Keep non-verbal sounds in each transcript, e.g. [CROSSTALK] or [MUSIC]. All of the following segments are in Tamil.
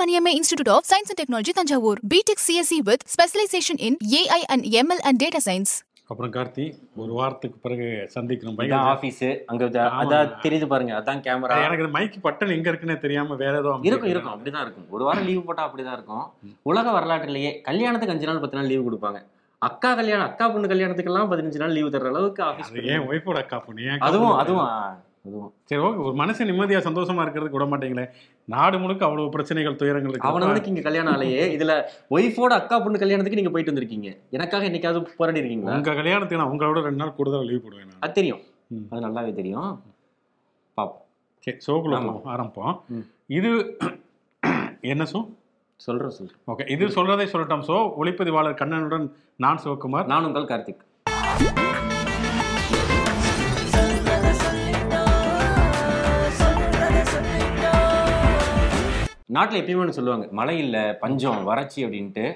Maniamma Institute of Science and Technology, Tanjavur. BTech CSE with specialization in AI and ML and data science. அப்புறம் கார்த்தி ஒரு வாரத்துக்கு பிறகு சந்திக்கணும் இதான் பயங்கர ஆபீஸ் அங்க. அதான் தெரியுது பாருங்க அதான் கேமரா எனக்கு இந்த மைக் பட்டன் எங்க இருக்குன்னே தெரியாம வேற ஏதோ இருக்கும் இருக்கும். அப்படிதான் இருக்கும். ஒரு வாரம் லீவ் போட்டா அப்படிதான் இருக்கும். உலக வரலாற்றிலேயே கல்யாணத்துக்கு அஞ்சு நாள் பத்து நாள் லீவு கொடுப்பாங்க. அக்கா கல்யாணம் அக்கா பொண்ணு கல்யாணத்துக்கெல்லாம் பதினஞ்சு நாள் லீவு தர்ற அளவுக்கு ஆபீஸ் அது ஏன் ஒய்ஃபோட அக்கா பொண்ணு? அதுவும்? அதுவும் அதுவும். சரி ஓகே. ஒரு மனுஷன் நிம்மதியா சந்தோஷமா இருக்கிறதுக்கு விட மாட்டீங்களே. நாடு முழுக்க அவ்வளவு பிரச்சனைகள் துயரங்கள் இருக்கு. அவனவனுக்கு இங்க கல்யாணம் ஆலையே [LAUGHS] இதுல ஒய்ஃபோட அக்கா பொண்ணு கல்யாணத்துக்கு நீங்க போயிட்டு வந்திருக்கீங்க. எனக்காக என்னைக்காவது போராடி இருக்கீங்களா? உங்க கல்யாணத்துக்கு நான் உங்களோட ரெண்டு நாள் கூடுதல் லீவ் போடுவேன். அது தெரியும். அது நல்லாவே தெரியும். பாப்போம். சரி சோக்குள்ள ஆமா. போவோம், ஆரம்பிப்போம். ம். இது [CLEARS THROAT] என்ன சோ சொல்றேன் சொல்றேன் ஓகே இது சொல்றதை சொல்லட்டும். சோ ஒளிப்பதிவாளர் கண்ணனுடன் நான் சிவகுமார். நான் உங்கள் கார்த்திக். நாட்டில் எப்பயுமே ஒன்று சொல்லுவாங்க மழை இல்லை பஞ்சம் வறட்சி அப்படின்ட்டு.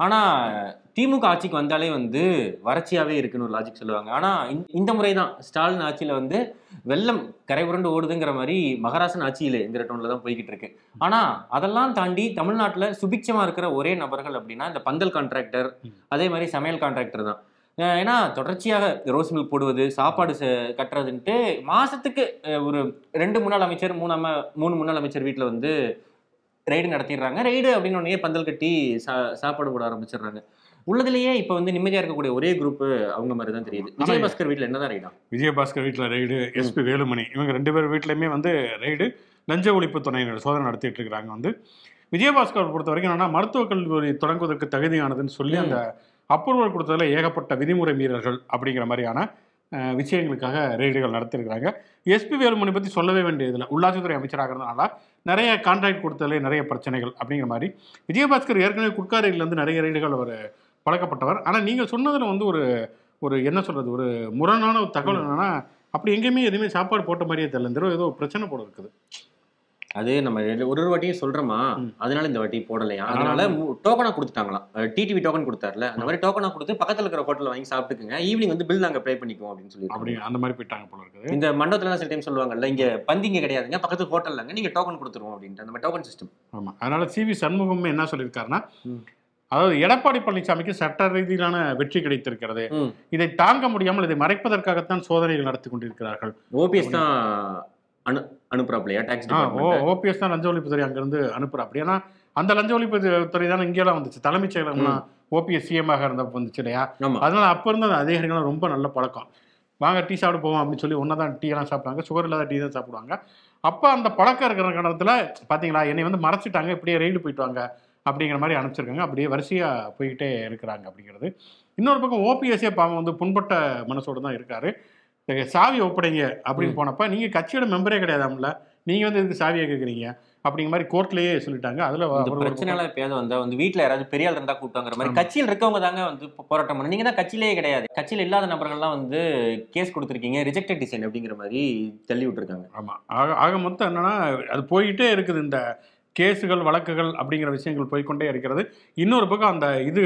ஆனால் திமுக ஆட்சிக்கு வந்தாலே வந்து வறட்சியாகவே இருக்குன்னு ஒரு லாஜிக் சொல்லுவாங்க. ஆனால் இந்த முறை தான் ஸ்டாலின் ஆட்சியில் வந்து வெள்ளம் கரை புரண்டு ஓடுதுங்கிற மாதிரி மகாராஷ்டிரன் ஆட்சியில் என்கிற டோனில் தான் போய்கிட்டு இருக்கு. ஆனால் அதெல்லாம் தாண்டி தமிழ்நாட்டில் சுபிக்ஷமாக இருக்கிற ஒரே நபர்கள் அப்படின்னா இந்த பந்தல் கான்ட்ராக்டர் அதே மாதிரி சமையல் கான்ட்ராக்டர் தான். ஏன்னா தொடர்ச்சியாக ரோஸ் மில்க் போடுவது சாப்பாடு கட்டுறதுன்ட்டு மாசத்துக்கு ஒரு ரெண்டு முன்னாள் அமைச்சர் மூணு மூணு முன்னாள் அமைச்சர் வீட்டில் வந்து ரெய்டு நடத்திடுறாங்க. ரெய்டு அப்படின்னு உடனே பந்தல் கட்டி சா சாப்பாடு போட ஆரம்பிச்சிடுறாங்க. உள்ளதுலயே இப்போ வந்து நிம்மதியா இருக்கக்கூடிய ஒரே குரூப் அவங்க மாதிரி தான் தெரியுது விஜயபாஸ்கர் வீட்டில் என்னதான் ரைடா விஜயபாஸ்கர் வீட்டில் ரெய்டு எஸ்பி வேலுமணி இவங்க ரெண்டு பேர் வீட்லையுமே வந்து ரெய்டு லஞ்ச ஒழிப்பு துணையினர் சோதனை நடத்திட்டு இருக்கிறாங்க வந்து. விஜயபாஸ்கர் பொறுத்த வரைக்கும் என்னன்னா மருத்துவக் கல்லூரி தொடங்குவதற்கு தகுதியானதுன்னு சொல்லி அந்த அப்ரூவல் கொடுத்ததுல ஏகப்பட்ட விதிமுறை மீறல்கள் அப்படிங்கிற மாதிரியான விஷயங்களுக்காக ரெய்டுகள் நடத்திருக்கிறாங்க எஸ்பி வேலுமணி பற்றி சொல்லவே வேண்டியதில்லை. உள்ளாட்சித்துறை அமைச்சராக இருந்தனால நிறைய கான்ட்ராக்ட் கொடுத்ததுல நிறைய பிரச்சனைகள் அப்படிங்கிற மாதிரி. விஜயபாஸ்கர் ஏற்கனவே குட்காரியிலேருந்து நிறைய ரெய்டுகள் அவர் பழக்கப்பட்டவர். ஆனால் நீங்கள் சொன்னதில் வந்து ஒரு ஒரு என்ன சொல்றது ஒரு முரணான ஒரு தகவல் என்னன்னா அப்படி எங்கேயுமே எதுவுமே சாப்பாடு போட்ட மாதிரியே தெரியல. ஏதோ பிரச்சனை போல இருக்குது. அது நம்ம ஒரு ஒரு வாட்டியும் சொல்றோமா. அதனால இந்த வாட்டி போடலையா? அதனால டோக்கனா கொடுத்துட்டாங்களாம். TTV token கொடுத்தாருல. அந்த மாதிரி டோக்கனா கொடுத்து பக்கத்துல இருக்கிற ஹோட்டல்ல வாங்கி சாப்பிட்டுக்குங்க. ஈவினிங் வந்து பில் நாங்க ப்ளே பண்ணிக்குவோம் அப்படின்னு சொல்லி அப்படி அந்த மாதிரி போயிட்டாங்க போல இருக்குது. இந்த மண்டபத்துல சில டைம் சொல்லுவாங்கல்ல இங்க பந்திங்க கிடையாதுங்க. பக்கத்து ஹோட்டல்லங்க நீங்க டோக்கன் கொடுத்துருவோம் அப்படின்ட்டு. அந்த மாதிரி டோக்கன் சிஸ்டம் ஆமா. அதனால சி வி சண்முகமே என்ன சொல்லியிருக்காருன்னா. அதாவது எடப்பாடி பழனிசாமிக்கு சட்ட ரீதியிலான வெற்றி கிடைத்திருக்கிறது. இதை தாங்க முடியாமல் இதை மறைப்பதற்காகத்தான் சோதனைகள் நடத்தி கொண்டிருக்கிறார்கள். ஓபிஎஸ் தான் அனு அனுப்புறாப்லையா? டாக்ஸ் ஓபிஎஸ் தான் லஞ்ச ஒழிப்புத்துறை அங்கிருந்து அனுப்புறா அப்படி ஏன்னா அந்த லஞ்ச ஒழிப்புத்துறை தானே இங்கெல்லாம் வந்துச்சு. தலைமைச் செயலகம்லாம் ஓபிஎஸ் சிஎமாக இருந்தப்ப வந்துச்சு இல்லையா? அதனால அப்போ இருந்த அந்த அதிகாரிகளும் ரொம்ப நல்ல பழக்கம். வாங்க டீ சாப்பிட போவோம் அப்படின்னு சொல்லி ஒன்றா தான் டீ எல்லாம் சாப்பிடுவாங்க. சுகர் இல்லாத டீ தான் சாப்பிடுவாங்க. அப்போ அந்த பழக்கம் இருக்கிற காரணத்தில் பார்த்தீங்களா என்னை வந்து மறைச்சிட்டாங்க. இப்படியே ரெய்டு போயிட்டு வாங்க அப்படிங்கிற மாதிரி அனுப்பிச்சிருக்காங்க. அப்படியே வரிசையாக போய்கிட்டே இருக்கிறாங்க அப்படிங்கிறது. இன்னொரு பக்கம் ஓபிஎஸ்ஏ பாவம் வந்து புண்பட்ட மனசோடு தான் இருக்காரு. சாவி ஒப்படைங்க அப்படின்னு போனப்ப நீங்கள் கட்சியோட மெம்பரே கிடையாதாம்ல. நீங்கள் வந்து இதுக்கு சாவியை கேட்குறீங்க அப்படிங்கிற மாதிரி கோர்ட்லேயே சொல்லிட்டாங்க. அதில் இந்த பிரச்சனை எல்லாம் எப்பயாவது வந்தா வந்து வீட்ல யாராவது பெரிய ஆள் இருந்தா கூப்பிட்டாங்கிற மாதிரி கட்சியில் இருக்கவங்க தாங்க வந்து போராட்டம் பண்ண நீங்க தான் கட்சியிலேயே கிடையாது. கட்சியில இல்லாத நபர்கள்லாம் வந்து கேஸ் கொடுத்துருக்கீங்க ரிஜெக்டட் டிசைன் அப்படிங்கிற மாதிரி தள்ளி விட்டுருக்காங்க. ஆமாம் ஆக ஆக மொத்தம் என்னன்னா அது போயிட்டே இருக்குது இந்த கேஸுகள் வழக்குகள் அப்படிங்கிற விஷயங்கள் போய்க்கொண்டே இருக்கிறது. இன்னொரு பக்கம் அந்த இது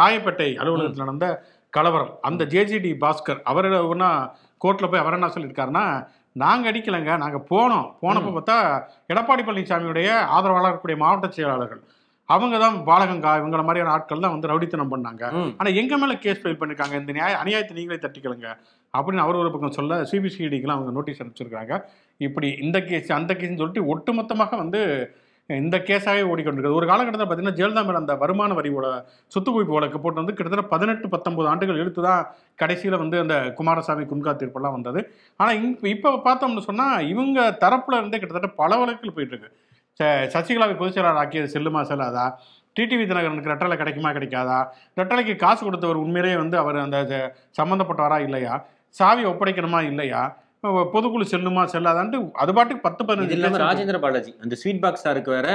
ராயப்பேட்டை அலுவலகத்தில் நடந்த கலவரம். அந்த ஜேஜிடி பாஸ்கர் அவர் ஒன்றா கோர்ட்டில் போய் அவர் என்ன சொல்லியிருக்காருன்னா நாங்கள் அடிக்கலைங்க நாங்கள் போனோம். போனப்போ பார்த்தா எடப்பாடி பழனிசாமியுடைய ஆதரவாளர் இருக்கக்கூடிய மாவட்ட செயலாளர்கள். அவங்க தான் பாலகங்கா இவங்கள மாதிரியான ஆட்கள் தான் வந்து ரவுடித்தனம் பண்ணாங்க. ம். ஆனா எங்க மேல கேஸ் ஃபைல் பண்ணிருக்காங்க? இந்த நியாய அநியாயத்தை நீங்களே தட்டிக்கலுங்க. அப்படின்னு அவர் ஒரு பக்கம் சொல்ல சிபிசிஐடிக்கெல்லாம் அவங்க நோட்டீஸ் அனுப்பிச்சிருக்காங்க. இப்படி இந்த கேஸ் அந்த கேஸ்னு சொல்லிட்டு ஒட்டுமொத்தமாக வந்து இந்த கேஸாகவே ஓடிக்கொண்டிருக்கிறது ஒரு காலகட்டத்தில் பார்த்தீங்கன்னா ஜெயலலிதா மேல அந்த வருமான வரியோட சொத்து குவிப்பு வழக்கு போட்டு வந்து கிட்டத்தட்ட பதினெட்டு பத்தொன்பது ஆண்டுகள் இழுத்து தான் கடைசியில் வந்து அந்த குமாரசாமி குன்கா தீர்ப்பெல்லாம் வந்தது. ஆனால் இப்போ இப்போ பார்த்தோம்னு சொன்னால் இவங்க தரப்புல இருந்தே கிட்டத்தட்ட பல வழக்குகள் போயிட்டு இருக்கு ச- சசிகலாவை பொதுச் செயலாளர் ஆக்கியது செல்லுமா செல்லாதா டிடிவி தினகரனுக்கு ரெட்டலை கிடைக்குமா கிடைக்காதா? ரெட்டலைக்கு காசு கொடுத்தவர் உண்மையிலேயே வந்து அவர் அந்த சம்மந்தப்பட்டவரா இல்லையா? சாவி ஒப்படைக்கணுமா இல்லையா? பொதுக்குழு செல்லுமா செல்லாதான்ட்டு அது பாட்டுக்கு பத்து பதினஞ்சு இல்லாம. ராஜேந்திர பாலாஜி அந்த ஸ்வீட் பாக்ஸ் சாருக்கு வேற.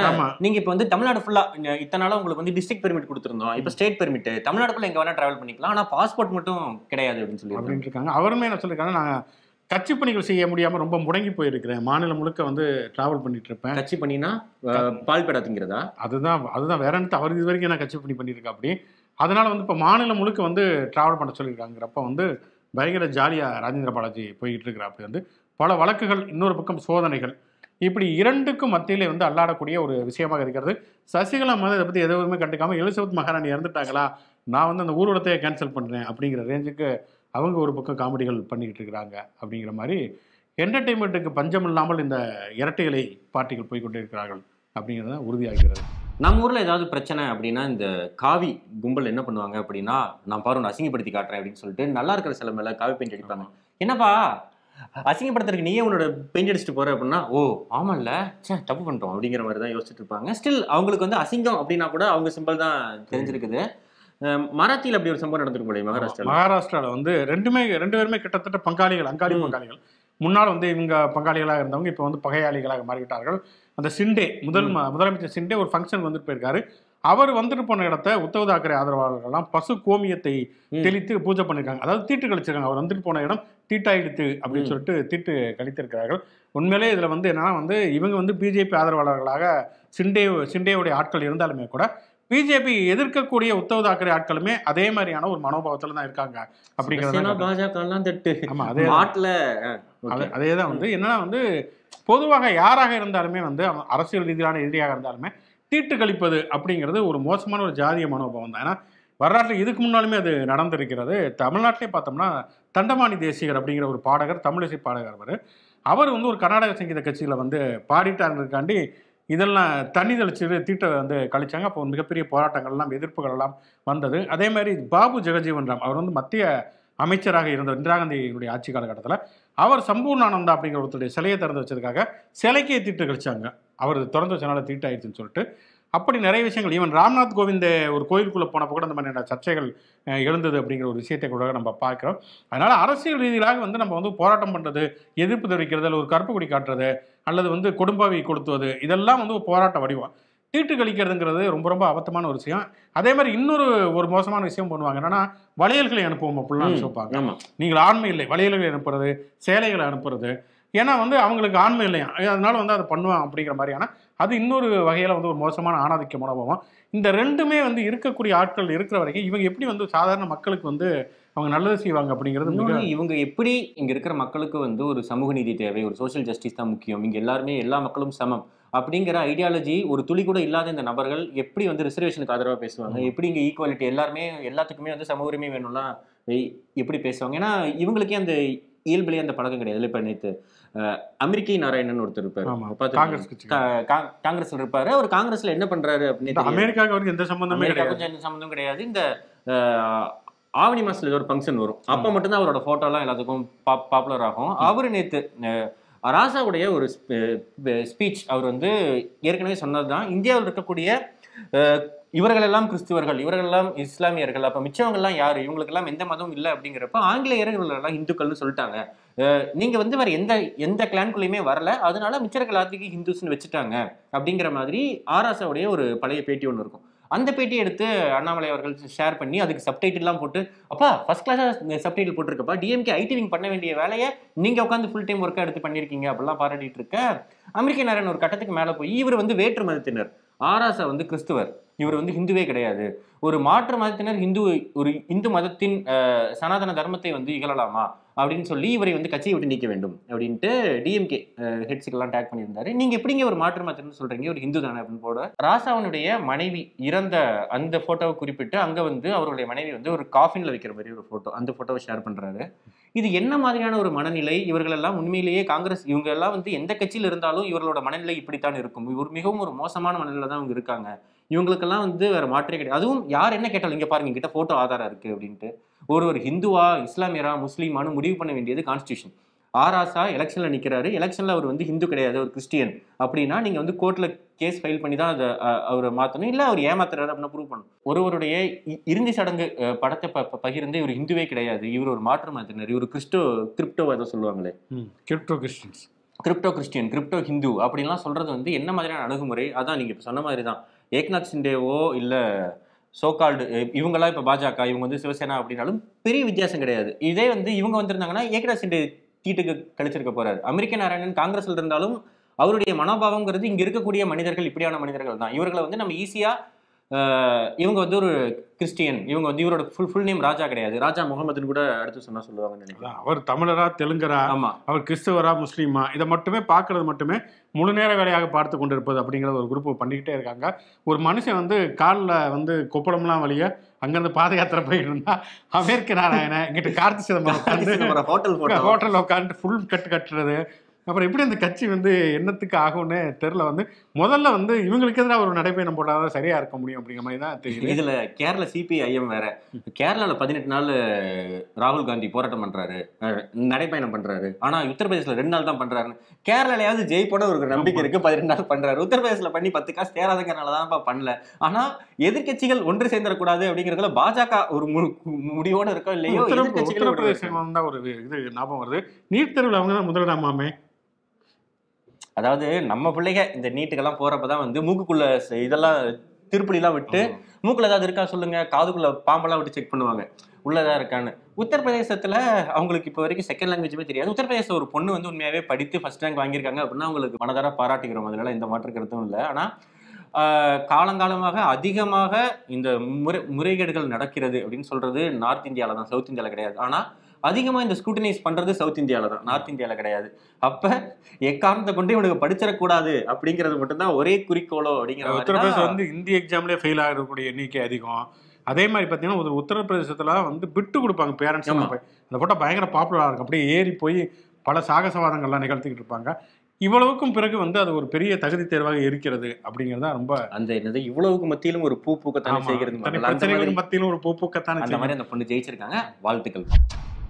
நீங்க இப்ப வந்து தமிழ்நாடு ஃபுல்லா இத்தனை நாளா உங்களுக்கு வந்து டிஸ்ட்ரிக்ட் பெர்மிட் கொடுத்துருந்தோம். இப்ப ஸ்டேட் பெர்மிட் தமிழ்நாடுக்குள்ள எங்க வேணா டிராவல் பண்ணிக்கலாம். ஆனா பாஸ்போர்ட் மட்டும் கிடையாது அப்படின்னு சொல்லி அப்படின்னு இருக்காங்க அவருமே என்ன சொல்லியிருக்காங்க நான் கட்சி பணிகள் செய்ய முடியாம ரொம்ப முடங்கி போயிருக்கிறேன். மாநிலம் முழுக்க வந்து டிராவல் பண்ணிட்டு இருப்பேன் கட்சி பண்ணினா பால் பேடா திங்கிறதா அதுதான் அதுதான் வேற என்ன அவர் இது வரைக்கும் நான் கட்சி பண்ணி பண்ணியிருக்கா அப்படி. அதனால வந்து இப்போ மாநிலம் முழுக்க வந்து டிராவல் பண்ண சொல்லியிருக்காங்கிறப்ப வந்து பயங்கர ஜாலியாக ராஜேந்திர பாலாஜி போய்கிட்டு இருக்கிறாப்பு வந்து பல வழக்குகள் இன்னொரு பக்கம் சோதனைகள். இப்படி இரண்டுக்கும் மத்தியிலே வந்து அல்லாடக்கூடிய ஒரு விஷயமாக இருக்கிறது. சசிகலா வந்து இதை பற்றி எதுவுமே கண்டுக்காம எலிசபெத் மகாராணி இறந்துட்டாங்களா? நான் வந்து அந்த ஊர்வலத்தையே கேன்சல் பண்ணுறேன் அப்படிங்கிற ரேஞ்சுக்கு அவங்க ஒரு பக்கம் காமெடிகள் பண்ணிக்கிட்டு இருக்கிறாங்க அப்படிங்கிற மாதிரி என்டர்டெயின்மெண்ட்டுக்கு பஞ்சம் இல்லாமல் இந்த இரட்டை இலை பார்ட்டிகள் போய்க்கொண்டே இருக்கிறார்கள் அப்படிங்கிறது தான் உறுதியாகிறது நம்ம ஊர்ல ஏதாவது பிரச்சனை அப்படின்னா இந்த காவி கும்பல் என்ன பண்ணுவாங்க அப்படின்னா நான் பாரு அசிங்கப்படுத்தி காட்டுறேன் அப்படின்னு சொல்லிட்டு நல்லா இருக்கிற சில மேல காவி பெயிண்ட் அடிப்பாங்க. என்னப்பா அசிங்கப்படுத்துறதுக்கு நீயே உன்னோட பெயிண்ட் அடிச்சுட்டு போற அப்படின்னா ஓ ஆமால்ல சே தப்பு பண்ணிட்டோம் அப்படிங்கிற மாதிரி தான் யோசிச்சுட்டு இருப்பாங்க. ஸ்டில் அவங்களுக்கு வந்து அசிங்கம் அப்படின்னா கூட அவங்க சிம்பிள் தான் தெரிஞ்சிருக்குது. மராத்தியில் அப்படி ஒரு சம்பவம் நடந்திருக்கும் போலயே மகாராஷ்டிரால. மகாராஷ்டிராவில் வந்து ரெண்டுமே ரெண்டு பேருமே கிட்டத்தட்ட பங்காளிகள் அங்காளி. பங்காளிகள். முன்னால் வந்து இவங்க பங்காளிகளாக இருந்தவங்க இப்போ வந்து பகையாளிகளாக மாறிவிட்டார்கள். அந்த சிண்டே முதல் முதலமைச்சர் சிண்டே ஒரு ஃபங்க்ஷன் வந்துட்டு போயிருக்காரு. அவர் வந்துட்டு போன இடத்த உத்தவ தாக்கரே ஆதரவாளர்கள்லாம் பசு கோமியத்தை. தெளித்து பூஜை பண்ணியிருக்காங்க. அதாவது தீட்டு கழிச்சிருக்காங்க. அவர் வந்துட்டு போன இடம் தீட்டாயிடுத்து அப்படின்னு. சொல்லிட்டு தீட்டு கழித்திருக்கிறார்கள். உண்மையிலே இதில் வந்து என்னன்னா வந்து இவங்க வந்து பிஜேபி ஆதரவாளர்களாக சிண்டே சிண்டேவுடைய ஆட்கள் இருந்தாலுமே கூட பிஜேபி எதிர்க்கக்கூடிய உத்தவ தாக்கரே ஆட்களுமே அதே மாதிரியான ஒரு மனோபாவத்தில் தான் இருக்காங்க அப்படிங்கிறது பாஜக ஆமா அதே தான். வந்து. என்னன்னா வந்து பொதுவாக யாராக இருந்தாலுமே வந்து அரசியல் ரீதியான எதிரியாக இருந்தாலுமே தீட்டு கழிப்பது அப்படிங்கிறது ஒரு மோசமான ஒரு ஜாதிய மனோபாவம் தான். ஏன்னா வரலாற்றில் இதுக்கு முன்னாலுமே அது நடந்திருக்கிறது. தமிழ்நாட்டிலே பார்த்தோம்னா தண்டமாணி தேசிகர் அப்படிங்கிற ஒரு பாடகர் தமிழிசை பாடகர் அவர். அவர் வந்து ஒரு கர்நாடக சங்கீத கட்சியில் வந்து பாடிட்டாருக்காண்டி இதெல்லாம் தண்ணி தெளிச்சு தீட்டை வந்து கழிச்சாங்க. அப்போ மிகப்பெரிய போராட்டங்கள்லாம் எதிர்ப்புகள்லாம் வந்தது. அதே மாதிரி பாபு ஜெகஜீவன் ராம் அவர் வந்து மத்திய அமைச்சராக இருந்த இந்திரா காந்தியினுடைய ஆட்சி காலகட்டத்தில் அவர் சம்பூர்ணானந்தா அப்படிங்கிற ஒருத்தருடைய சிலையை திறந்து வச்சதுக்காக சிலைக்கே தீட்டு கழிச்சாங்க. அவர் திறந்து வச்சனால தீட்டு ஆயிடுச்சுன்னு சொல்லிட்டு அப்படி நிறைய விஷயங்கள். ஈவன் ராம்நாத் கோவிந்த் ஒரு கோயிலுக்குள்ளே போனப்போ கூட இந்த மாதிரியான சர்ச்சைகள் எழுந்தது அப்படிங்கிற ஒரு விஷயத்தை கூட நம்ம பார்க்குறோம். அதனால அரசியல் ரீதியாக வந்து நம்ம வந்து போராட்டம் பண்ணுறது எதிர்ப்பு தெரிவிக்கிறது அல்லது ஒரு கருப்பு கொடி காட்டுறது அல்லது வந்து கொடும்பாவி கொடுத்துவது இதெல்லாம் வந்து ஒரு போராட்ட வடிவம். தீட்டு கழிக்கிறதுங்கிறது ரொம்ப ரொம்ப அபத்தமான ஒரு விஷயம். அதே மாதிரி இன்னொரு ஒரு மோசமான விஷயம் பண்ணுவாங்க. என்னன்னா வளையல்களை அனுப்புவோம் அப்படிலாம் சொல்லுவாங்க நீங்கள் ஆண்மை இல்லை வளையல்களை அனுப்புறது சேலைகளை அனுப்புறது. ஏன்னா வந்து அவங்களுக்கு ஆண்மை இல்லையா அதனால வந்து அதை பண்ணுவான் அப்படிங்கிற மாதிரியான அது இன்னொரு வகையில் வந்து ஒரு மோசமான ஆணாதிக்க மனோபாவம். இந்த ரெண்டுமே வந்து இருக்கக்கூடிய ஆட்கள் இருக்கிற வரைக்கும் இவங்க எப்படி வந்து சாதாரண மக்களுக்கு வந்து அவங்க நல்லது செய்வாங்க அப்படிங்கிறது இவங்க எப்படி இங்க இருக்கிற மக்களுக்கு வந்து ஒரு சமூக நீதி தேவை ஒரு சோஷியல் ஜஸ்டிஸ் தான் முக்கியம். இங்க எல்லாருமே எல்லா மக்களும் சமம். அப்படிங்கிற ஐடியாலஜி ஒரு துளி கூட இல்லாத இந்த நபர்கள் எப்படி வந்து ரிசர்வேஷனுக்கு ஆதரவா பேசுவாங்க? எப்படி இங்க ஈக்குவாலிட்டி எல்லாருமே எல்லாத்துக்குமே வந்து சம உரிமை வேணும்லாம் எப்படி பேசுவாங்க? ஏன்னா இவங்களுக்கே அந்த இயல்பிலேயே அந்த பழக்கம் கிடையாது. இப்ப அஹ், அமெரிக்கை நாராயணன் ஒருத்தர் இருப்பாரு. காங்கிரஸ்ல இருப்பாரு. அவர் காங்கிரஸ்ல என்ன பண்றாரு அப்படின்னு. அமெரிக்காவுக்கு அவருக்கு எந்த சம்பந்தமே கிடையாது. எந்த சம்மந்தம் கிடையாது. இந்த ஆவணி மாசத்துல ஏதோ ஒரு ஃபங்க்ஷன் வரும். அப்ப மட்டும்தான் அவரோட எல்லாம் எல்லாத்துக்கும் பாப்புலர் ஆகும். அவரு நேத்து ராசாவுடைய ஒரு ஸ்பீச் அவர் வந்து ஏற்கனவே சொன்னதுதான். இந்தியாவில் இருக்கக்கூடிய இவர்களெல்லாம் கிறிஸ்துவர்கள் இவர்களெல்லாம் இஸ்லாமியர்கள் அப்போ மிச்சவங்கள்லாம் யார்? இவங்களுக்கெல்லாம் எந்த மதமும் இல்லை அப்படிங்கிறப்ப ஆங்கிலேயர்கள் எல்லாம் இந்துக்கள்னு சொல்லிட்டாங்க. நீங்கள் வந்து வேறு எந்த எந்த கிளான்குள்ளேயுமே வரல. அதனால மிச்சர்கள் எல்லாத்துக்கும் ஹிந்துஸ்னு வச்சுட்டாங்க அப்படிங்கிற மாதிரி ஆராசாவுடைய ஒரு பழைய பேட்டி ஒன்று இருக்கும். அந்த பேட்டியை எடுத்து அண்ணாமலை அவர்கள் ஷேர் பண்ணி அதுக்கு சப்டைட்டில்லாம் போட்டு அப்பா ஃபஸ்ட் கிளாஸாக சப்டைட்டில் போட்டிருக்கப்பா. டிஎம்கே ஐடிவிங் பண்ண வேண்டிய வேலையை நீங்கள் உட்காந்து ஃபுல் டைம் ஒர்க்காக எடுத்து பண்ணியிருக்கீங்க அப்படிலாம் பாராட்டிட்டு இருக்க அமெரிக்க நாராயணன் ஒரு கட்டத்துக்கு மேலே போய் இவர் வந்து வேற்று மதத்தினர். ஆராசா வந்து கிறிஸ்துவர். இவர் வந்து ஹிந்துவே கிடையாது. ஒரு மாற்று மதத்தினர் ஹிந்து ஒரு இந்து மதத்தின் சனாதன தர்மத்தை வந்து இகழலாமா? அப்படின்னு சொல்லி இவரை வந்து கட்சியை விட்டு நீக்க வேண்டும் அப்படின்ட்டு டிஎம்கே ஹெட்ஸுக்கெல்லாம் டேக் பண்ணியிருந்தாரு. நீங்க எப்படிங்க ஒரு மாற்று மதத்தினர் சொல்றீங்க? ஒரு ஹிந்து தானே அப்படின்னு போட ராசாவனுடைய மனைவி இறந்த அந்த போட்டோவை குறிப்பிட்டு அங்க வந்து அவருடைய மனைவி வந்து ஒரு காஃபின்ல வைக்கிற மாதிரி ஒரு போட்டோ அந்த போட்டோவை ஷேர் பண்றாரு. இது என்ன மாதிரியான ஒரு மனநிலை? இவர்கள் எல்லாம் உண்மையிலேயே காங்கிரஸ் இவங்க எல்லாம் வந்து எந்த கட்சியில் இருந்தாலும் இவர்களோட மனநிலை இப்படித்தான் இருக்கும். இவர் மிகவும் ஒரு மோசமான மனநிலை தான் இவங்க இருக்காங்க. இவங்களுக்கெல்லாம் வந்து வேற மாற்றே கிடையாது. அதுவும் யார் என்ன கேட்டாலும் இங்க பாருங்க கிட்ட போட்டோ ஆதாரம் இருக்கு அப்படின்ட்டு. ஒரு ஒரு ஹிந்துவா இஸ்லாமியரா முஸ்லீமானு முடிவு பண்ண வேண்டியது கான்ஸ்டியூஷன் ஆராசா எலெக்ஷன்ல நிக்கிறாரு. எலெக்ஷன்ல அவர் வந்து ஹிந்து கிடையாது ஒரு கிறிஸ்டியன் அப்படின்னா நீங்க வந்து கோர்ட்ல கேஸ் ஃபைல் பண்ணி தான் அதை அவரை மாத்தணும். இல்ல அவர் ஏமாத்துறாரு அப்படின்னு ப்ரூவ் பண்ணணும். ஒருவருடைய இறுதி சடங்கு படத்தை ப- பகிர்ந்து இவர் ஹிந்துவே கிடையாது. இவர் ஒரு மாற்று மதத்தினர். இவர் கிறிஸ்டோ கிரிப்டோ ஏதோ சொல்லுவாங்களே. Crypto Christians crypto Christian crypto Hindu அப்படின்லாம் சொல்றது வந்து என்ன மாதிரியான அணுகுமுறை? அதான் நீங்க இப்ப சொன்ன மாதிரி தான் ஏக்நாத் சிண்டேவோ இல்லை சோகால்டு இவங்கெல்லாம் இப்போ பாஜக இவங்க வந்து சிவசேனா அப்படின்னாலும் பெரிய வித்தியாசம் கிடையாது. இதே வந்து இவங்க வந்திருந்தாங்கன்னா ஏக்நாத் சிண்டே தீட்டுக்கு கழிச்சிருக்க போறாரு. அமெரிக்க நாராயணன் காங்கிரஸ்ல இருந்தாலும் அவருடைய மனோபாவங்கிறது இங்க இருக்கக்கூடிய மனிதர்கள் இப்படியான மனிதர்கள் தான். இவர்களை வந்து நம்ம ஈஸியா இவங்க வந்து ஒரு கிறிஸ்டியன். இவங்க வந்து இவரோட ஃபுல் ஃபுல் நேம் ராஜா கிடையாது. ராஜா முகமதுன்னு கூட அடுத்து சொன்னா சொல்லுவாங்கன்னு நினைக்கிறேன். அவர் தமிழரா தெலுங்கரா ஆமா. அவர் கிறிஸ்தவரா முஸ்லீமா இதை மட்டுமே பார்க்கறது மட்டுமே முழு நேர வேலையாக பார்த்து கொண்டிருப்பது அப்படிங்கிற ஒரு குரூப் பண்ணிக்கிட்டே இருக்காங்க. ஒரு மனுஷன் வந்து காலில் வந்து கொப்பளம்லாம் வழிய அங்கேருந்து பாத யாத்திரை போயிட்டு இருந்தா அமெரிக்க நாராயணன் இங்கிட்ட கார்த்தி சிதம்பரம் ஹோட்டல் ஹோட்டலில் உட்காந்து ஃபுல் கட்டு கட்டுறது அப்புறம் எப்படி அந்த கட்சி வந்து என்னத்துக்கு ஆகும்னு தெரில வந்து முதல்ல வந்து இவங்களுக்கு எதிராக ஒரு நடைபயணம் போட்டால் சரியா இருக்க முடியும் அப்படிங்கிற மாதிரி தான் தெரியுது. இதுல கேரள சிபிஐஎம் வேற. கேரளால பதினெட்டு நாள் ராகுல் காந்தி போராட்டம் பண்றாரு அஹ், நடைப்பயணம் பண்றாரு. ஆனா உத்தரப்பிரதேசல ரெண்டு நாள் தான் பண்றாரு கேரளாலயாவது ஜெயிப்போட ஒரு நம்பிக்கை இருக்கு பதினெட்டு நாள் பண்றாரு. உத்தரப்பிரதேசல பண்ணி பத்து காசு தேராதங்கிறனால தான்ப்பா பண்ணல. ஆனா எதிர்க்கட்சிகள் ஒன்று சேர்ந்துடக்கூடாது அப்படிங்கறதுல பாஜக ஒரு முடிவோட இருக்கோ இல்லையோ? உத்தரப்பிரதேசம் தான் ஒரு இது ஞாபகம் வருது. நீட் தேர்வில் அவங்க தான் முதலிடமாமே. அதாவது நம்ம பிள்ளைங்க இந்த நீட்டுக்கெல்லாம் போறப்பதான் வந்து மூக்குக்குள்ள இதெல்லாம் திருப்பலிலாம் விட்டு மூக்குல ஏதாவது இருக்கா சொல்லுங்க. காதுக்குள்ள பாம்பெல்லாம் விட்டு செக் பண்ணுவாங்க. உள்ளதா இருக்கான்னு. உத்தரப்பிரதேசத்துல அவங்களுக்கு இப்போ வரைக்கும் செகண்ட் லாங்குவேஜுமே தெரியாது. உத்தரப்பிரதேச ஒரு பொண்ணு வந்து உண்மையாவே படித்து ஃபர்ஸ்ட் ரேங்க் வாங்கியிருக்காங்க அப்படின்னா அவங்களுக்கு மனதார பாராட்டுகிறோம் அதனால எந்த மாற்று கருத்தும் இல்லை. ஆனா காலங்காலமாக அதிகமாக இந்த முறை முறைகேடுகள் நடக்கிறது அப்படின்னு சொல்றது நார்த் இந்தியால தான் சவுத் இந்தியால கிடையாது. ஆனா அதிகமா இந்த ஸ்கூட்டனைஸ் பண்றது சவுத் இந்தியால தான். நார்த் இந்தியால கிடையாது. அப்ப எக்காரணத்தை கொண்டு இவனுக்கு படிச்சிடக்கூடாது அப்படிங்கிறது மட்டும்தான் ஒரே குறிக்கோளோ அப்படிங்கிற உத்தரப்பிரதேசம் வந்து இந்திய எக்ஸாம்லேயே ஃபெயில் ஆகக்கூடிய எண்ணிக்கை அதிகம். அதே மாதிரி பார்த்தீங்கன்னா ஒரு உத்தரப்பிரதேசத்துல வந்து பிட்டு கொடுப்பாங்க பேரண்ட்ஸ் அந்த போட்டால் பயங்கர பாப்புலராக இருக்கும். அப்படியே ஏறி போய் பல சாகசவாதங்கள்லாம் நிகழ்த்திக்கிட்டு இருப்பாங்க. இவ்வளவுக்கும் பிறகு வந்து அது ஒரு பெரிய தகுதி தேர்வாக இருக்கிறது அப்படிங்கிறது ரொம்ப அந்த என்னது இவ்வளவுக்கு மத்தியிலும் ஒரு பூ பூக்கத்தானே. செய்கிறது மத்தியிலும் ஒரு பூப்பூக்கத்தான அந்த மாதிரி அந்த பொண்ணு ஜெயிச்சிருக்காங்க. வாழ்த்துக்கள்.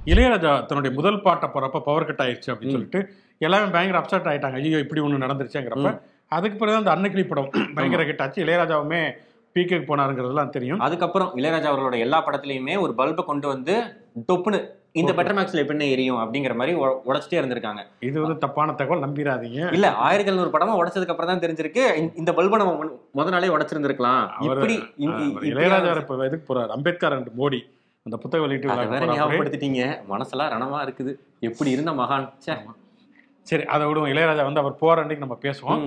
இளையராஜா தன்னுடைய முதல் பாட்டை போறப்ப பவர் கட் ஆயிடுச்சு அப்படின்னு. சொல்லிட்டு எல்லாமே பயங்கர அப்செட் ஆயிட்டாங்க. ஐயோ இப்படி ஒன்று நடந்துருச்சுங்கிறப்ப. அதுக்கு பிறகு அந்த அன்னக்கிளி படம் பயங்கர ஹிட் ஆச்சு. இளையராஜாவுமே பீக்குக்கு போனாருங்கிறதுலாம் தெரியும். அதுக்கப்புறம் இளையராஜா அவர்களோட எல்லா படத்துலயுமே ஒரு பல்பை கொண்டு வந்து டொப்புன்னு இந்த பெட்டர் மேக்ஸ்ல எப்படின்னு எரியும் அப்படிங்கிற மாதிரி உடைச்சிட்டே இருந்திருக்காங்க. இது வந்து தப்பான தகவல் நம்பிடாதீங்க இல்ல ஆயிரத்தி எழுநூறு படமா உடைச்சதுக்கு அப்புறம் தான் தெரிஞ்சிருக்கு. இந்த- பல்பை நம்ம முத நாளே உடைச்சிருந்திருக்கலாம். இப்படி இளையராஜா இப்ப எதுக்கு போறாரு. அம்பேத்கர் அண்ட் மோடி. அந்த புத்தக வெளியீட்டு வேற. ஞாபகப்படுத்திட்டீங்க. மனசெல்லாம் ரணமா இருக்குது. எப்படி இருந்த மகான். சரி அதை விடுவோம். இளையராஜா வந்து அவர் போற அன்னைக்கு நம்ம பேசுவோம்.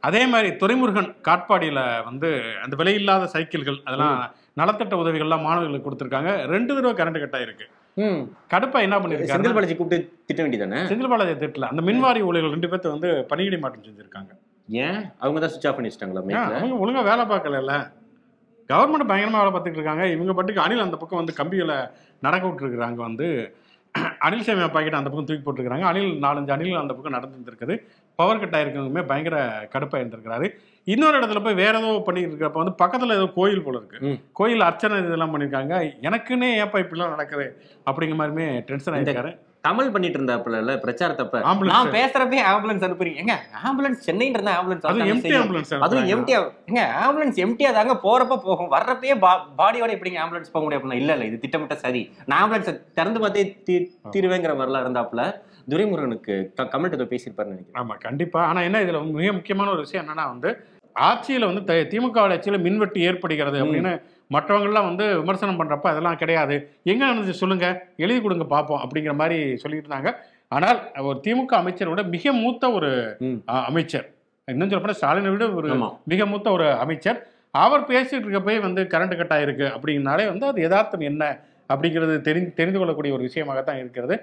அதே மாதிரி துரைமுருகன் காட்பாடியில வந்து அந்த விலையில்லாத சைக்கிள்கள் அதெல்லாம் நலத்திட்ட உதவிகள்லாம் மாணவர்களுக்கு கொடுத்துருக்காங்க. ரெண்டு தடவை கரண்ட் கட் ஆயிருக்கு. ம். கடுப்பா என்ன செந்தில் பண்ணிருக்காங்க பாலாஜி கூப்பிட்டு திட்ட வேண்டியதானே? செந்தில் பாலாஜி திட்டல. அந்த மின்வாரி ஊழியர்கள் ரெண்டு பேர்த்த வந்து பணியிடை மாற்றம் செஞ்சிருக்காங்க. ஏன்? அவங்க தான் சுவிச் ஆஃப் பண்ணி வச்சிட்டாங்களா அவங்க ஒழுங்கா வேலை பார்க்கல கவர்மெண்ட் பயங்கரமா வேலை பார்த்துட்டு இருக்காங்க. இவங்க பாட்டுக்கு அணில் அந்த பக்கம் வந்து கம்பிகளை நடக்க விட்டுருக்குறாங்க வந்து. அனில் சேமியா பாக்கெட் அந்த பக்கம் தூக்கி போட்டுருக்காங்க அணில் நாலஞ்சு அணில் அந்த பக்கம் நடந்துட்டு இருக்குது பவர் கட் ஆயிருக்கவங்களுமே பயங்கர கடுப்பாக இருந்திருக்கிறாரு. இன்னொரு இடத்துல போய் வேற ஏதோ பண்ணிட்டு இருக்கிறப்ப வந்து பக்கத்துல ஏதோ கோயில் போல இருக்கு. கோயில் அர்ச்சனை இதெல்லாம் பண்ணியிருக்காங்க எனக்குன்னே ஏப்பா இப்படிலாம் நடக்குது அப்படிங்கிற மாதிரிமே டென்ஷன் ஆயிருக்காரு. தமிழ் பண்ணிட்டு இருந்தாப்புல பிரச்சாரத்தப்ப. நான் பேசுறப்பே ஆம்புலன்ஸ் அனுப்புறீங்க. எங்க? ஆம்புலன்ஸ் இருந்தா ஆம்புலன்ஸ் அதுவும் எம்டியா எங்க? ஆம்புலன்ஸ் எம்டியா தாங்க போறப்ப போகும். வர்றப்பயே பாடியோட எப்படிங்க ஆம்புலன்ஸ் போக முடியும் அப்படின்னா இல்ல இல்ல இது திட்டமிட்ட சரி நான் ஆம்புலன்ஸ் திறந்து பார்த்தே தீருவேங்கிற மாதிரிலாம் இருந்தாப்புல துரைமுருகனுக்கு கமெண்ட் ஏதோ பேசியிருப்பாருன்னு நினைக்கிறேன். ஆமா கண்டிப்பா. ஆனா என்ன இதுல மிக முக்கியமான ஒரு விஷயம் என்னன்னா வந்து ஆட்சியில வந்து திமுக ஆட்சியில மின்வெட்டு ஏற்படுகிறது அப்படின்னு மற்றவங்கெல்லாம் வந்து விமர்சனம் பண்றப்ப அதெல்லாம் கிடையாது. எங்க நடந்துச்சு சொல்லுங்க. எழுதி கொடுங்க பார்ப்போம் அப்படிங்கிற மாதிரி சொல்லிட்டு இருந்தாங்க. ஆனால் ஒரு திமுக அமைச்சரோட மிக மூத்த ஒரு அமைச்சர். இன்னும் சொல்ல ஸ்டாலினை விட ஒரு மிக மூத்த ஒரு அமைச்சர். அவர் பேசிட்டு இருக்கப்பவே வந்து கரண்ட் கட் ஆயிருக்கு அப்படிங்கனாலே வந்து அது யதார்த்தம் என்ன அப்படிங்கிறது தெரிந்து தெரிந்து கொள்ளக்கூடிய ஒரு விஷயமாகத்தான் இருக்கிறது.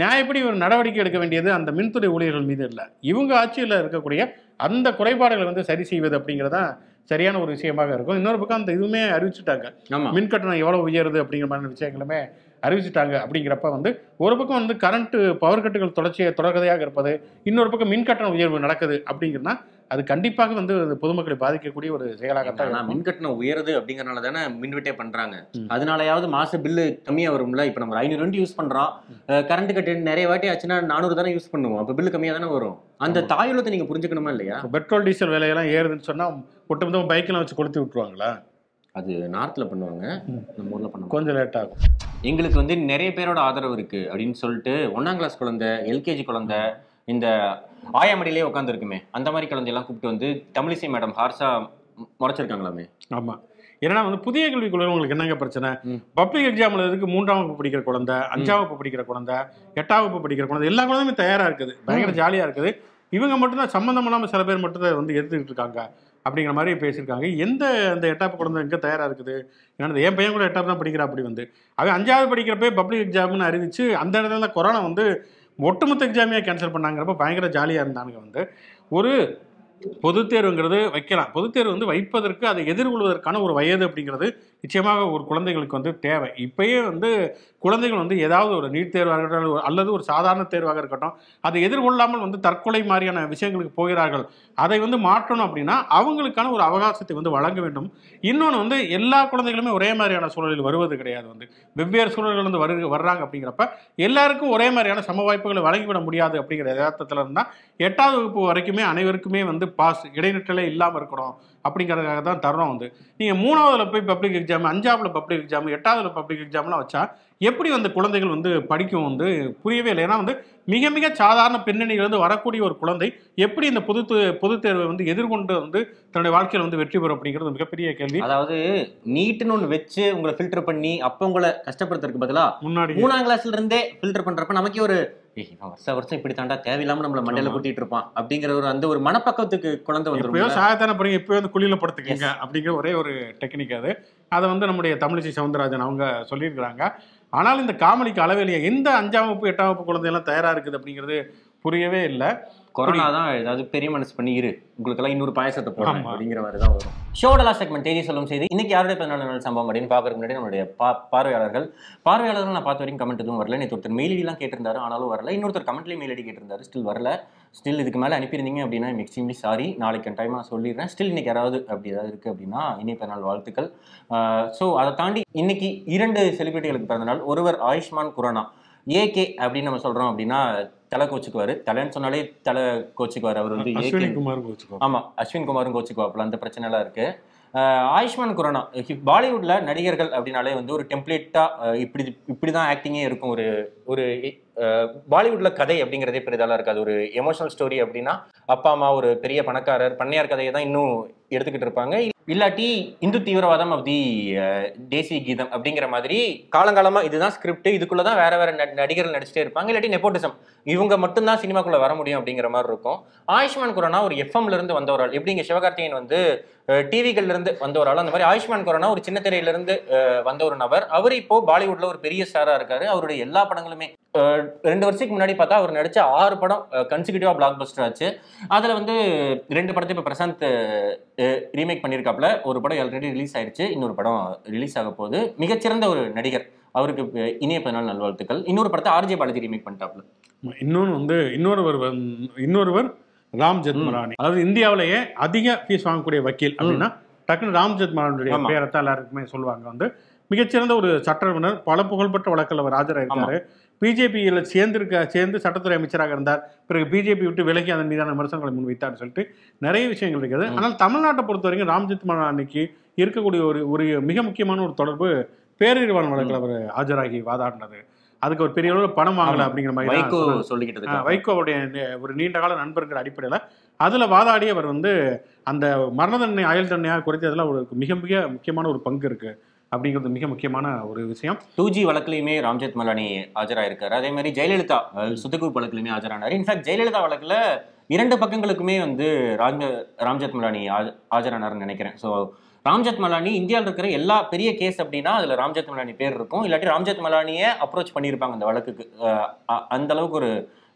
நியாயப்படி ஒரு நடவடிக்கை எடுக்க வேண்டியது அந்த மின்துறை ஊழியர்கள் மீது இல்லை. இவங்க ஆட்சியில் இருக்கக்கூடிய அந்த குறைபாடுகளை வந்து சரி செய்வது அப்படிங்கிறதான் சரியான ஒரு விஷயமாக இருக்கும். இன்னொரு பக்கம் அந்த இதுவுமே அறிவிச்சுட்டாங்க. மின் கட்டணம் எவ்வளவு உயருது அப்படிங்கிற மாதிரி விஷயங்களுமே அறிவிச்சிட்டாங்க அப்படிங்கிறப்ப வந்து ஒரு பக்கம் வந்து கரண்ட் பவர் கட்டுகள் தொடர்ச்சியாக தொடர்கதையாக இருப்பது இன்னொரு பக்கம் மின் கட்டண உயர்வு நடக்குது அப்படிங்கிறனா அது கண்டிப்பாக வந்து பொதுமக்களை பாதிக்கக்கூடிய ஒரு செயலாகத்தான் ஆனா இருக்கும். மின் கட்டணம் உயருது அப்படிங்கறனால தானே மின்வெட்டே பண்றாங்க. அதனாலயாவது மாச பில்லு கம்மியா வரும்ல. இப்ப நம்ம ஐநூறு யூனிட் யூஸ் பண்றோம். கரண்ட் கட்டு நிறைய வாட்டி ஆச்சுன்னா நானூறு தானே யூஸ் பண்ணுவோம். அப்ப பில்லு கம்மியா தானே வரும். அந்த தாயுள்ளத்தை நீங்க புரிஞ்சுக்கணுமா இல்லையா? பெட்ரோல் டீசல் விலையெல்லாம் ஏறுதுன்னு சொன்னா ஒட்டுமொத்தமாக பைக்கெல்லாம் வச்சு கொளுத்தி விட்டுருவாங்களா? அது நார்த்ல பண்ணுவாங்க. நம்ம ஊர்ல பண்ணுவாங்க. கொஞ்சம் லேட் ஆகும். எங்களுக்கு வந்து நிறைய பேரோட ஆதரவு இருக்கு அப்படின்னு சொல்லிட்டு ஒன்னாம் கிளாஸ் குழந்தை எல்கேஜி குழந்தை இந்த ஆயாமடியிலே உட்காந்துருக்குமே அந்த மாதிரி குழந்தையெல்லாம் கூப்பிட்டு வந்து தமிழிசை மேடம் ஹார்ஸா முறைச்சிருக்காங்களாமே. ஆமா. ஏன்னா வந்து புதிய கல்விக் கொள்கை உங்களுக்கு என்னங்க பிரச்சனை. பப்ளிக் எக்ஸாம்ல இருக்கு மூன்றாம் வகுப்பு படிக்கிற குழந்தை அஞ்சாம் வகுப்பு படிக்கிற குழந்தை எட்டாம் வகுப்பு படிக்கிற குழந்தை எல்லா குழந்தையுமே தயாரா இருக்குது. பயங்கர ஜாலியா இருக்குது. இவங்க மட்டும்தான் சம்மந்தம் இல்லாம சில பேர் மட்டும் தான் வந்து எடுத்துக்கிட்டு இருக்காங்க. அப்படிங்கிற மாதிரி பேசியிருக்காங்க. எந்த அந்த எட்டாப்பு குழந்தை எங்கே தயாராக இருக்குது? ஏன்னா என் பையன் கூட எட்டாப் தான் படிக்கிறா அப்படி வந்து. அவன் அஞ்சாவது படிக்கிறப்பே பப்ளிக் எக்ஸாம்னு அறிவிச்சு அந்த இடத்துல தான் கொரோனா வந்து ஒட்டுமொத்த எக்ஸாமையாக கேன்சல் பண்ணாங்கிறப்ப பயங்கர ஜாலியாக இருந்தானுங்க வந்து. ஒரு பொதுத் தேர்வுங்கிறது வைக்கலாம். பொதுத் தேர்வு வந்து வைப்பதற்கு அதை எதிர்கொள்வதற்கான ஒரு வயது அப்படிங்கிறது நிச்சயமாக ஒரு குழந்தைகளுக்கு வந்து தேவை. இப்பயே வந்து குழந்தைகள் வந்து ஏதாவது ஒரு நீட் தேர்வாக இருக்கட்டும் அல்லது ஒரு சாதாரண தேர்வாக இருக்கட்டும் அதை எதிர்கொள்ளாமல் வந்து தற்கொலை மாதிரியான விஷயங்களுக்கு போகிறார்கள். அதை வந்து மாற்றணும் அப்படின்னா அவங்களுக்கான ஒரு அவகாசத்தை வந்து வழங்க வேண்டும். இன்னொன்று வந்து எல்லா குழந்தைகளுமே ஒரே மாதிரியான சூழலில் வருவது கிடையாது வந்து. வெவ்வேறு சூழல்கள் வந்து வரு வர்றாங்க அப்படிங்கிறப்ப எல்லாருக்கும் ஒரே மாதிரியான சம வாய்ப்புகளை வழங்கிவிட முடியாது அப்படிங்கிற யதார்த்தத்தில் இருந்தால் எட்டாவது வகுப்பு வரைக்குமே அனைவருக்குமே வந்து பாஸ் இடைநிற்றலே இல்லாமல் இருக்கணும் அப்படிங்கிறதுக்காக தான் தரோம் வந்து. நீங்கள் மூணாவதுல போய் பப்ளிக் எக்ஸாம் அஞ்சாவதுல பப்ளிக் எக்ஸாம் எட்டாவதுல பப்ளிக் எக்ஸாம்லாம் வச்சா எப்படி வந்து குழந்தைகள் வந்து படிக்கும் வந்து புரியவே இல்லை. ஏன்னா வந்து மிக மிக சாதாரண பின்னணியிலிருந்து வரக்கூடிய ஒரு குழந்தை எப்படி இந்த பொது பொதுத் தேர்வை வந்து எதிர்கொண்டு வந்து தன்னுடைய வாழ்க்கையில் வந்து வெற்றி பெறும் அப்படிங்கிறது மிகப்பெரிய கேள்வி. அதாவது நீட்னு ஒன்று வச்சு உங்களை ஃபில்டர் பண்ணி அப்போ உங்களை கஷ்டப்படுத்துறதுக்கு பதிலா முன்னாடி. மூணாம் கிளாஸ்ல இருந்தே ஃபில்டர் பண்றப்ப நமக்கே ஒரு வருஷம் வருஷம் இப்படி தாண்டா தேவையில்லாம நம்மள மண்டையில. கூட்டிட்டு இருப்பான். அப்படிங்கிற ஒரு அந்த ஒரு மனப்பக்கத்துக்கு குழந்தை எப்பயோ வந்துரும் சாயத்தான பாருங்க எப்பயோ வந்து குழியில படுத்துக்கங்க அப்படிங்கிற ஒரே ஒரு டெக்னிக் அது. அதை வந்து நம்முடைய தமிழிசை சவுந்தரராஜன் அவங்க சொல்லியிருக்கிறாங்க. ஆனால் இந்த காமெடிக்கு அளவிலேயே எந்த அஞ்சாம் வகுப்பு எட்டாம் வகுப்பு குழந்தையெல்லாம் தயாராக இருக்குது அப்படிங்கிறது புரியவே இல்லை. கொரோனா தான் ஏதாவது பெரிய மனசு பண்ணி இரு. உங்களுக்கு எல்லாம் இன்னொரு பாயசத்தை போடுறேன் ஆமா. அப்படிங்கிற மாதிரி தான் வரும். ஷோட லாஸ்ட் செக்மெண்ட் தேதி சொல்லும் செய்தி. இன்னைக்கு யாருடைய பிறந்தநாள் நாள் சம்பவம் அப்படின்னு பார்க்கறதுக்கு முன்னாடி நம்மளுடைய பா பார்வையாளர்கள். பார்வையாளர்கள் நான் பார்த்த வரைக்கும் கமெண்ட் எதுவும் வரல. நேற்று ஒருத்தர் மெயில் ஐடிலாம் கேட்டிருந்தாரு ஆனாலும் வரல. இன்னொருத்தர் கமெண்ட்லேயே மெயில் ஐடி கேட்டிருந்தாரு. ஸ்டில் வரல. ஸ்டில் இதுக்கு மேலே அனுப்பியிருந்தீங்க அப்படின்னா எக்ஸ்ட்ரீம்லி சாரி நாளைக்கு டைமாக சொல்லிடுறேன். ஸ்டில் இன்னைக்கு யாராவது அப்படி ஏதாவது இருக்குது அப்படின்னா இனி பிறநாள் வாழ்த்துக்கள். ஸோ அதை தாண்டி இன்னைக்கு இரண்டு செலிபிரிட்டிகளுக்கு பிறந்தநாள். ஒருவர் ஆயுஷ்மான் குரானா ஏகே அப்படின்னு நம்ம சொல்றோம் அப்படின்னா தலை கோச்சுக்குவாரு. தலைன்னு சொன்னாலே தலை கோச்சுக்குவார். அவர் வந்து அஸ்வினி ஆமா அஸ்வின் குமாரும் கோச்சுக்குவாப்புல. அந்த பிரச்சனை எல்லாம் இருக்கு ஆயுஷ்மான் குரானா பாலிவுட்ல நடிகர்கள் அப்படின்னாலே வந்து ஒரு டெம்ப்ளேட்டா இப்படி இப்படிதான் ஆக்டிங்கே இருக்கும். ஒரு ஒரு பாலிவுட்ல கதை அப்படிங்கிறதே பெரிதாலாம் இருக்காது. ஒரு எமோஷனல் ஸ்டோரி அப்படின்னா அப்பா அம்மா ஒரு பெரிய பணக்காரர் பண்ணையார் கதையை தான் இன்னும் எடுத்துக்கிட்டு இருப்பாங்க. இல்லாட்டி இந்து தீவிரவாதம் அப்படி தி தேசிய கீதம் அப்படிங்கிற மாதிரி காலங்காலமாக இதுதான் ஸ்கிரிப்ட் இதுக்குள்ள தான் வேற வேற நடிகர்கள் நடிச்சிட்டே இருப்பாங்க. இல்லாட்டி நெப்போட்டிசம் இவங்க மட்டும்தான் சினிமாக்குள்ளே வர முடியும் அப்படிங்கிற மாதிரி இருக்கும். ஆயுஷ்மான் குரானா ஒரு எஃப்எம்ல இருந்து எப்படி இங்கே சிவகார்த்திகேயன் வந்து டிவிகள்ல இருந்து அந்த மாதிரி ஆயுஷ்மான் குரானா ஒரு சின்ன திரையிலேருந்து வந்த ஒரு நபர். அவர் இப்போ பாலிவுட்ல ஒரு பெரிய ஸ்டாராக இருக்காரு. அவருடைய எல்லா படங்களுமே ரெண்டு வருஷத்துக்கு முன்னாடி பார்த்தா அவர் நடிச்ச ஆறு படம் கன்சிக்யூட்டிவா பிளாக் பஸ்டர் ஆச்சு. அதுல வந்து ரெண்டு படத்தை இப்ப பிரசாந்த் ரீமேக் பண்ணியிருக்காப்ல ஒரு படம் ஆல்ரெடி ரிலீஸ் ஆயிருச்சு இன்னொரு படம் ரிலீஸ் ஆக போகுது. மிகச்சிறந்த ஒரு நடிகர். அவருக்கு இனிய பிறநாள் நல்வாழ்த்துக்கள். இன்னொரு படத்தை ஆர்ஜே பாலாஜி ரீமேக் பண்ணிட்டாப்ல இன்னொன்று வந்து இன்னொருவர் இன்னொருவர் ராம் ஜெத்மலானி. அதாவது இந்தியாவிலேயே அதிக ஃபீஸ் வாங்கக்கூடிய வக்கீல் அப்படின்னா டக்குனு ராம் ஜெத்மலானுடைய ஆமா. பேரை தான் எல்லாருக்குமே சொல்லுவாங்க. வந்து மிகச்சிறந்த ஒரு சட்டநிபுணர் பல புகழ்பெற்ற வழக்கில் அவர் ஆஜராயிருக்காரு பிஜேபியில் சேர்ந்திருக்க சேர்ந்து சட்டத்துறை அமைச்சராக இருந்தார் பிறகு பிஜேபி விட்டு விலகி அதன் மீதான விமர்சனங்களை முன்வைத்தார்னு சொல்லிட்டு நிறைய விஷயங்கள் இருக்குது. ஆனால் தமிழ்நாட்டை பொறுத்த வரைக்கும் ராம் ஜெத்மலானிக்கு இருக்கக்கூடிய ஒரு ஒரு மிக முக்கியமான ஒரு தொடர்பு பேரறிவாளன் வழக்கில் அவர் ஆஜராகி வாதாடினது அதுக்கு ஒரு பெரிய அளவில் பணம் வாங்கல. அப்படிங்கிற மாதிரி வைகோ. சொல்லிக்கிட்டு. வைகோவுடைய ஒரு நீண்ட கால நண்பர்கள் அடிப்படையில் அதில் வாதாடி அவர் வந்து அந்த மரண தண்டனை ஆயுள் தண்டனையாக குறைத்ததில் அவருக்கு மிக மிக முக்கியமான ஒரு பங்கு இருக்கு அப்படிங்கிறது மிக முக்கியமான ஒரு விஷயம். டூ ஜி வழக்குலையுமே ராம்ஜெத் மலானி ஆஜராயிருக்காரு. அதே மாதிரி ஜெயலலிதா அஹ், சுத்தகுப் வழக்குலையுமே ஆஜரானாரு. இன்ஃபேக்ட் ஜெயலலிதா வழக்குல இரண்டு பக்கங்களுக்குமே வந்து ராம் ராம்ஜெத் மலானி ஆஜ- ஆஜரானாருன்னு நினைக்கிறேன். ஸோ ராம்ஜெத் மலானி இந்தியாவில் இருக்கிற எல்லா பெரிய கேஸ் அப்படின்னா அதுல ராம்ஜெத் மலானி பேர் இருக்கும். இல்லாட்டி ராம்ஜெத் மலானியை அப்ரோச் பண்ணியிருப்பாங்க அந்த வழக்குக்கு. அந்த அளவுக்கு ஒரு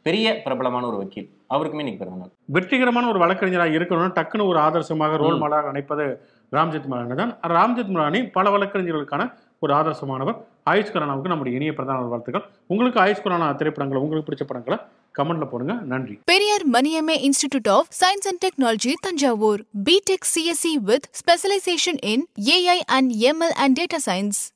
பெரிய பிரபலமான ஒரு வக்கீல். அவருக்குமே இன்னைக்கு பிறந்தநாள். வெற்றிகரமான ஒரு வழக்கறிஞராக இருக்கணும்னா டக்குன்னு ஒரு ஆதர்சமாக ரோல். மாடலாக நினைப்பது ராம்ஜெத் மலானி தான். ராம்ஜெத் மலானி பல வழக்கறிஞர்களுக்கான ஒரு ஆதர்சமானவர். ஆயுஷ் குரானாவுக்கு நம்முடைய இனிய பிரதான வாழ்த்துக்கள். உங்களுக்கு ஆயுஷ் குரானா திரைப்படங்களை உங்களுக்கு பிடிச்ச படங்களை கமெண்ட்ல போடுங்க. நன்றி. Periyar Maniammai institute of science and technology Thanjavur. B Tech CSC with specialisation in AI and ML and data science